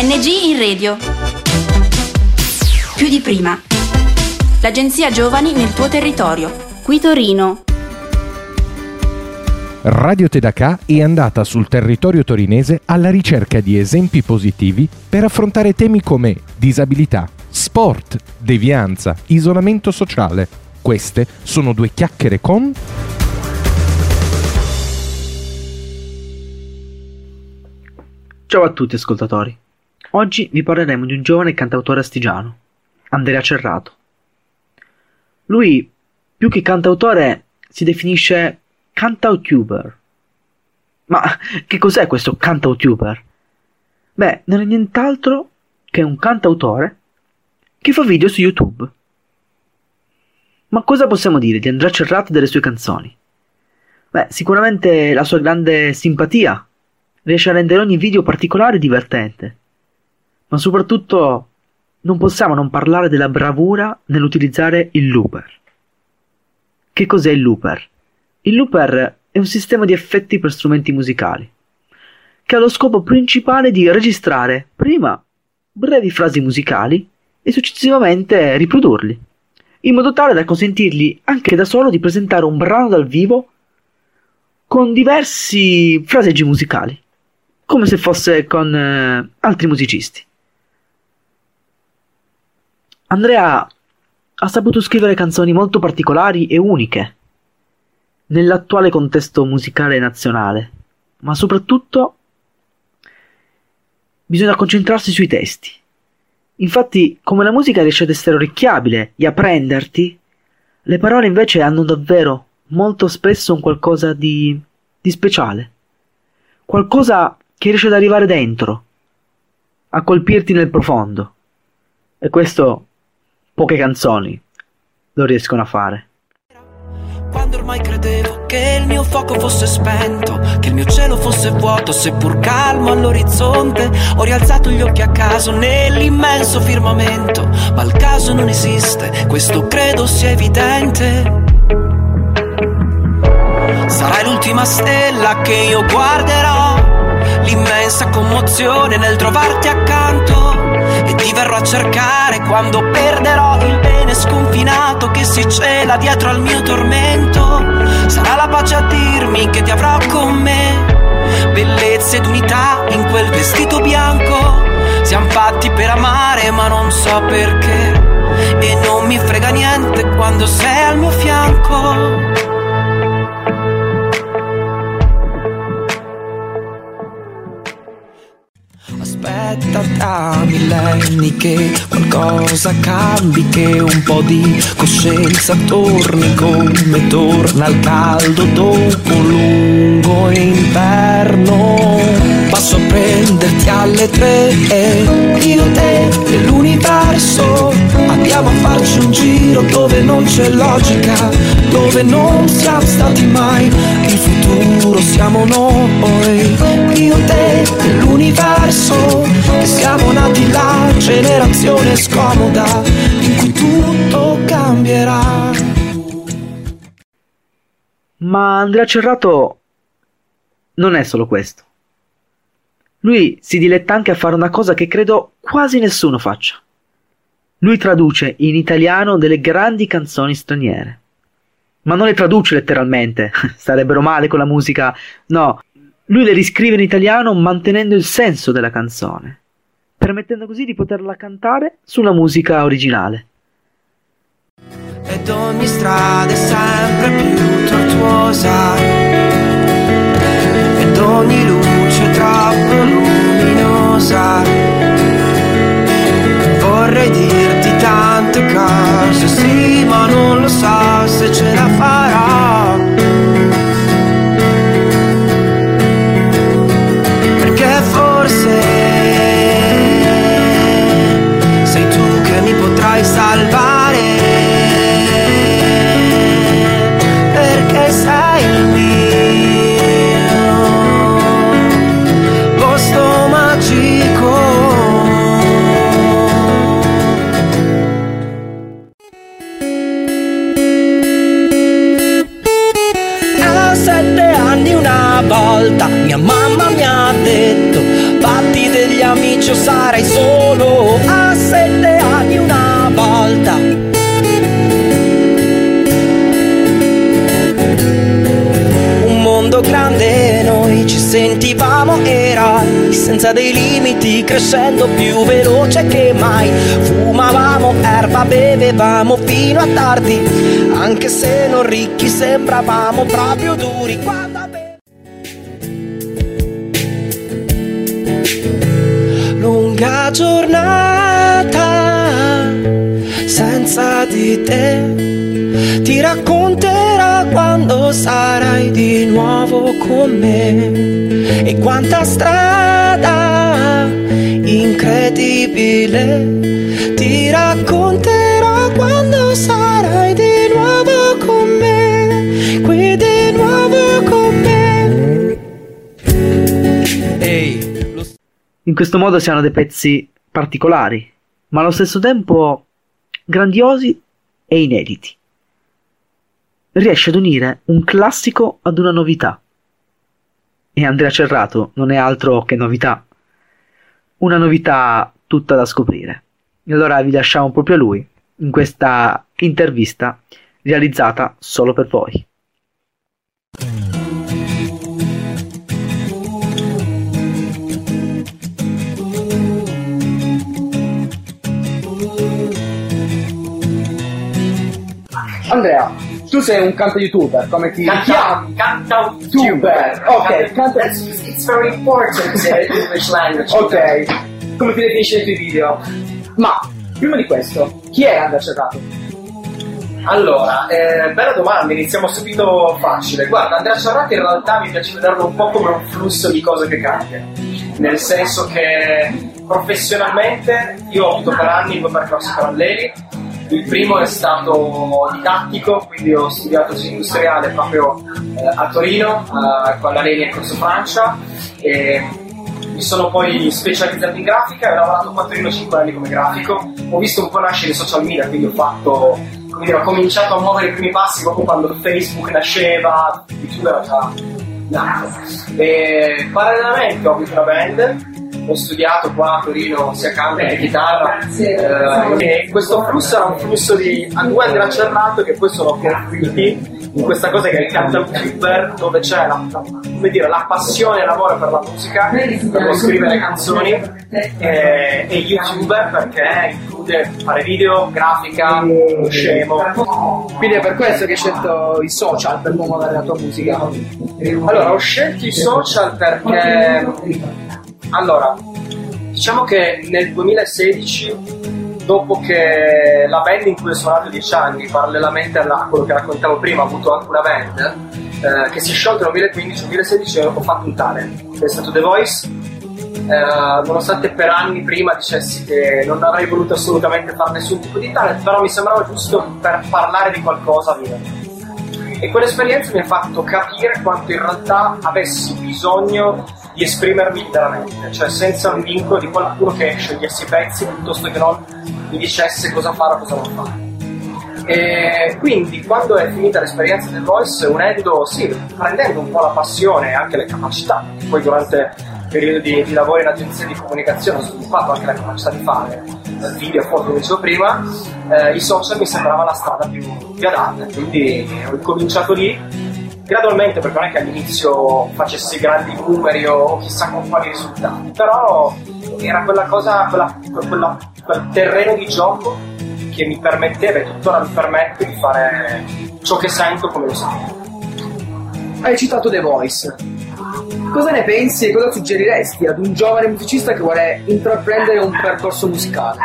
ANG in radio. Più di prima. L'agenzia Giovani nel tuo territorio. Qui Torino. Radio Tedacà è andata sul territorio torinese alla ricerca di esempi positivi per affrontare temi come disabilità, sport, devianza, isolamento sociale. Queste sono due chiacchiere con Ciao a tutti ascoltatori. Oggi vi parleremo di un giovane cantautore astigiano, Andrea Cerrato. Lui, più che cantautore, si definisce cantautuber. Ma che cos'è questo cantautuber? Beh, non è nient'altro che un cantautore che fa video su YouTube. Ma cosa possiamo dire di Andrea Cerrato e delle sue canzoni? Beh, sicuramente la sua grande simpatia riesce a rendere ogni video particolare e divertente. Ma soprattutto non possiamo non parlare della bravura nell'utilizzare il looper. Che cos'è il looper? Il looper è un sistema di effetti per strumenti musicali, che ha lo scopo principale di registrare prima brevi frasi musicali e successivamente riprodurli, in modo tale da consentirgli anche da solo di presentare un brano dal vivo con diversi fraseggi musicali come se fosse con eh, altri musicisti. Andrea ha saputo scrivere canzoni molto particolari e uniche nell'attuale contesto musicale nazionale, ma soprattutto bisogna concentrarsi sui testi. Infatti, come la musica riesce ad essere orecchiabile e a prenderti, le parole invece hanno davvero molto spesso un qualcosa di, di speciale, qualcosa che riesce ad arrivare dentro, a colpirti nel profondo. E questo poche canzoni lo riescono a fare. Quando ormai credevo che il mio fuoco fosse spento, che il mio cielo fosse vuoto, seppur calmo all'orizzonte, ho rialzato gli occhi a caso nell'immenso firmamento, ma il caso non esiste, questo credo sia evidente. Sarai l'ultima stella che io guarderò l'immensa commozione nel trovarti accanto ti verrò a cercare quando perderò il bene sconfinato che si cela dietro al mio tormento. Sarà la pace a dirmi che ti avrò con me. Bellezza ed unità in quel vestito bianco. Siamo fatti per amare ma non so perché. E non mi frega niente quando sei al mio fianco. Aspetta da millenni che qualcosa cambi, che un po' di coscienza torni come torna il caldo dopo un lungo inverno. Passo a prenderti alle tre e io te e l'universo andiamo a farci un giro dove non c'è logica, dove non siamo stati mai, il futuro siamo noi, Ma Andrea Cerrato non è solo questo. Lui si diletta anche a fare una cosa che credo quasi nessuno faccia. Lui traduce in italiano delle grandi canzoni straniere. Ma non le traduce letteralmente, starebbero male con la musica. No, lui le riscrive in italiano mantenendo il senso della canzone, permettendo così di poterla cantare sulla musica originale. Ed ogni strada è sempre più tortuosa, ed ogni luce troppo luminosa. Vorrei dirti tante sentivamo eroi, senza dei limiti, crescendo più veloce che mai. Fumavamo erba, bevevamo fino a tardi, anche se non ricchi sembravamo proprio duri quando lunga giornata senza di te ti racconterò quando sarai di nuovo con me. E quanta strada incredibile ti racconterò quando sarai di nuovo con me. Qui di nuovo con me. Ehi lo In questo modo si hanno dei pezzi particolari, ma allo stesso tempo grandiosi e inediti. Riesce ad unire un classico ad una novità. E Andrea Cerrato non è altro che novità. Una novità tutta da scoprire. E allora vi lasciamo proprio a lui in questa intervista realizzata solo per voi. Andrea, tu sei un canto youtuber, come ti chiami? Canta Tuber. Ok, canta That's, it's very important uh, English language. Ok, come ti definisci nei tuoi video? Ma, prima di questo, chi è Andrea Cerrato? Allora, eh, bella domanda, iniziamo subito facile. Guarda, Andrea Ciarrati in realtà mi piace vederlo un po' come un flusso di cose che cambia. Nel senso che professionalmente io ho avuto per anni due percorsi paralleli. Il primo è stato didattico, quindi ho studiato industriale proprio eh, a Torino, eh, con la Leni e Corso Francia. E mi sono poi specializzato in grafica e ho lavorato a Torino 5 anni come grafico. Ho visto un po' nascere i social media, quindi ho fatto, dire, ho cominciato a muovere i primi passi proprio quando Facebook nasceva, YouTube era già nato. E parallelamente ho avuto una band, ho studiato qua a Torino sia canto che chitarra eh, e questo flusso era un flusso di a due Andrea Cerrato che poi sono confluiti in questa cosa che è il canto youtuber dove c'è la, come dire, la passione e l'amore per la musica per lo scrivere canzoni e, e youtuber perché include fare video, grafica, scemo Quindi è per questo che hai scelto i social per promuovere la tua musica. Allora, ho scelto i social perché. Allora, diciamo che nel 2016, dopo che la band in cui ho suonato 10 anni, parallelamente a quello che raccontavo prima, ho avuto anche una band eh, che si è sciolta nel 2015, nel 2016 ho fatto un talent, è stato The Voice. Eh, nonostante per anni prima dicessi che non avrei voluto assolutamente fare nessun tipo di talent, però mi sembrava giusto per parlare di qualcosa via e quell'esperienza mi ha fatto capire quanto in realtà avessi bisogno di esprimermi liberamente, cioè senza un vincolo di qualcuno che scegliesse i pezzi piuttosto che non mi dicesse cosa fare o cosa non fare. E quindi quando è finita l'esperienza del voice, unendo, sì, prendendo un po' la passione e anche le capacità, poi durante il periodo di, di lavoro in agenzia di comunicazione ho sviluppato anche la capacità di fare eh, video, foto, come dicevo prima, eh, i social mi sembrava la strada più, più adatta, quindi ho cominciato lì gradualmente perché non è che all'inizio facessi grandi numeri o chissà con quali risultati, però era quella cosa, quella, quella- quel terreno di gioco che mi permetteva e tuttora mi permette di fare ciò che sento come lo sento. Hai citato The Voice. Cosa ne pensi e cosa suggeriresti ad un giovane musicista che vuole intraprendere un percorso musicale?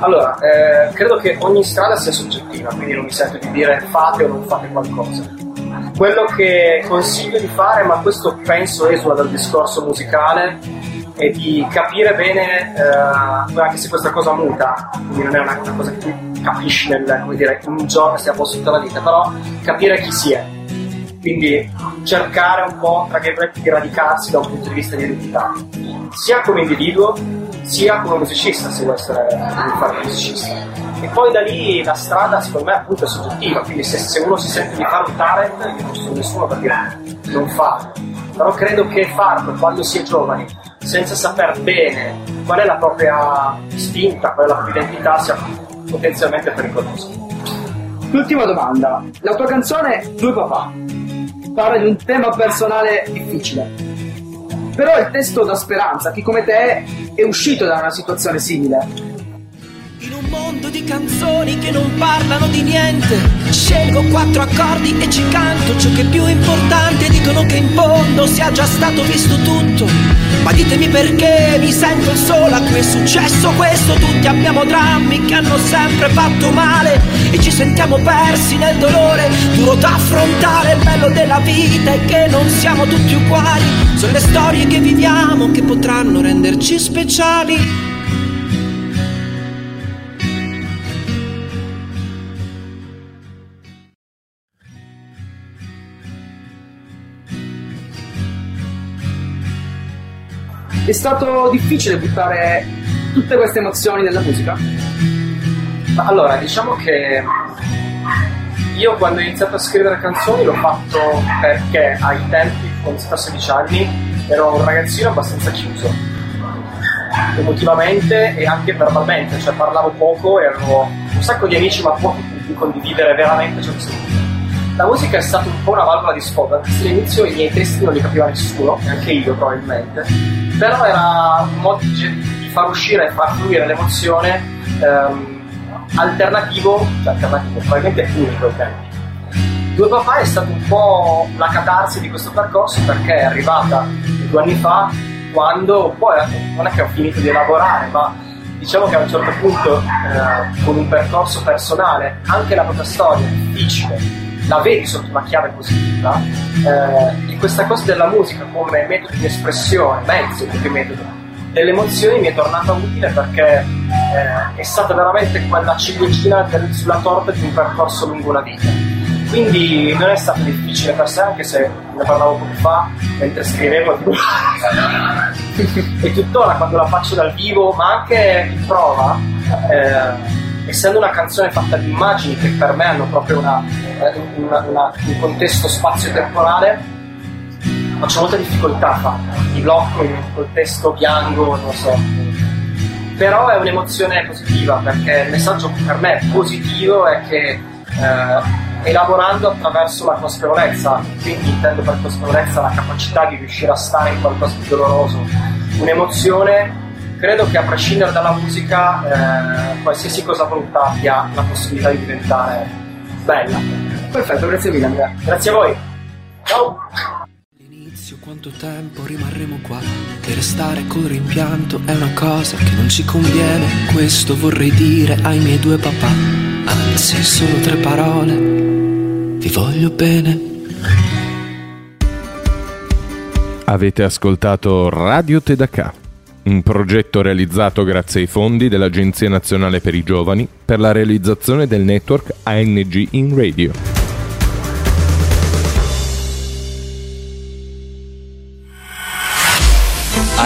Allora, eh, credo che ogni strada sia soggettiva, quindi non mi sento di dire fate o non fate qualcosa. Quello che consiglio di fare, ma questo penso esula dal discorso musicale, è di capire bene, eh, anche se questa cosa muta, quindi non è una, una cosa che tu capisci nel, come dire, in un giorno stia a posto tutta la vita, però capire chi si è. Quindi cercare un po', tra virgolette, di radicarsi da un punto di vista di identità, sia come individuo, sia come musicista, se vuoi essere fare musicista. E poi da lì la strada, secondo me, appunto è soggettiva, quindi se, se uno si sente di fare un talent, io non sono nessuno per dire non farlo. però credo che farlo quando si è giovani, senza saper bene qual è la propria spinta, qual è la propria identità, sia potenzialmente pericoloso. L'ultima domanda. La tua canzone Due papà parla di un tema personale difficile. Però il testo dà speranza. Chi come te è uscito da una situazione simile. Mondo di canzoni che non parlano di niente, scelgo quattro accordi e ci canto ciò che è più importante. Dicono che in fondo sia già stato visto tutto. Ma ditemi perché mi sento il solo a cui è successo questo. Tutti abbiamo drammi che hanno sempre fatto male e ci sentiamo persi nel dolore. Duro da affrontare il bello della vita è che non siamo tutti uguali. Sono le storie che viviamo che potranno renderci speciali. È stato difficile buttare tutte queste emozioni nella musica? Ma allora, diciamo che io quando ho iniziato a scrivere canzoni l'ho fatto perché ai tempi, quando a 16 anni, ero un ragazzino abbastanza chiuso emotivamente e anche verbalmente, cioè parlavo poco e avevo un sacco di amici ma pochi con cui condividere veramente ciò che sentivo. La musica è stata un po' una valvola di sfogo, all'inizio i miei testi non li capiva nessuno, neanche io probabilmente, però era un modo di, far uscire e far fluire l'emozione ehm, alternativo, cioè alternativo, probabilmente unico ai tempi. Due Papà è stato un po' la catarsi di questo percorso perché è arrivata due anni fa quando poi non è che ho finito di elaborare, ma diciamo che a un certo punto eh, con un percorso personale, anche la propria storia difficile, la vedi sotto una chiave positiva eh, e questa cosa della musica come metodo di espressione, mezzo più che metodo, delle emozioni mi è tornata utile perché eh, è stata veramente quella ciliegina sulla torta di un percorso lungo la vita. Quindi non è stato difficile per sé anche se ne parlavo poco fa mentre scrivevo tipo... e tuttora quando la faccio dal vivo ma anche in prova eh, essendo una canzone fatta di immagini che per me hanno proprio una, una, una, un contesto spazio-temporale faccio molta difficoltà a farla mi blocco col testo bianco non so però è un'emozione positiva perché il messaggio per me positivo è che eh, elaborando attraverso la consapevolezza, quindi intendo per consapevolezza la capacità di riuscire a stare in qualcosa di doloroso, un'emozione, credo che a prescindere dalla musica eh, qualsiasi cosa brutta abbia la possibilità di diventare bella. Perfetto, grazie mille Andrea. Grazie a voi. Ciao. All'inizio quanto tempo rimarremo qua? Che restare col rimpianto è una cosa che non ci conviene. Questo vorrei dire ai miei due papà. Anzi, solo tre parole ti voglio bene. Avete ascoltato Radio Tedacà, un progetto realizzato grazie ai fondi dell'Agenzia Nazionale per i Giovani per la realizzazione del network ANG in Radio.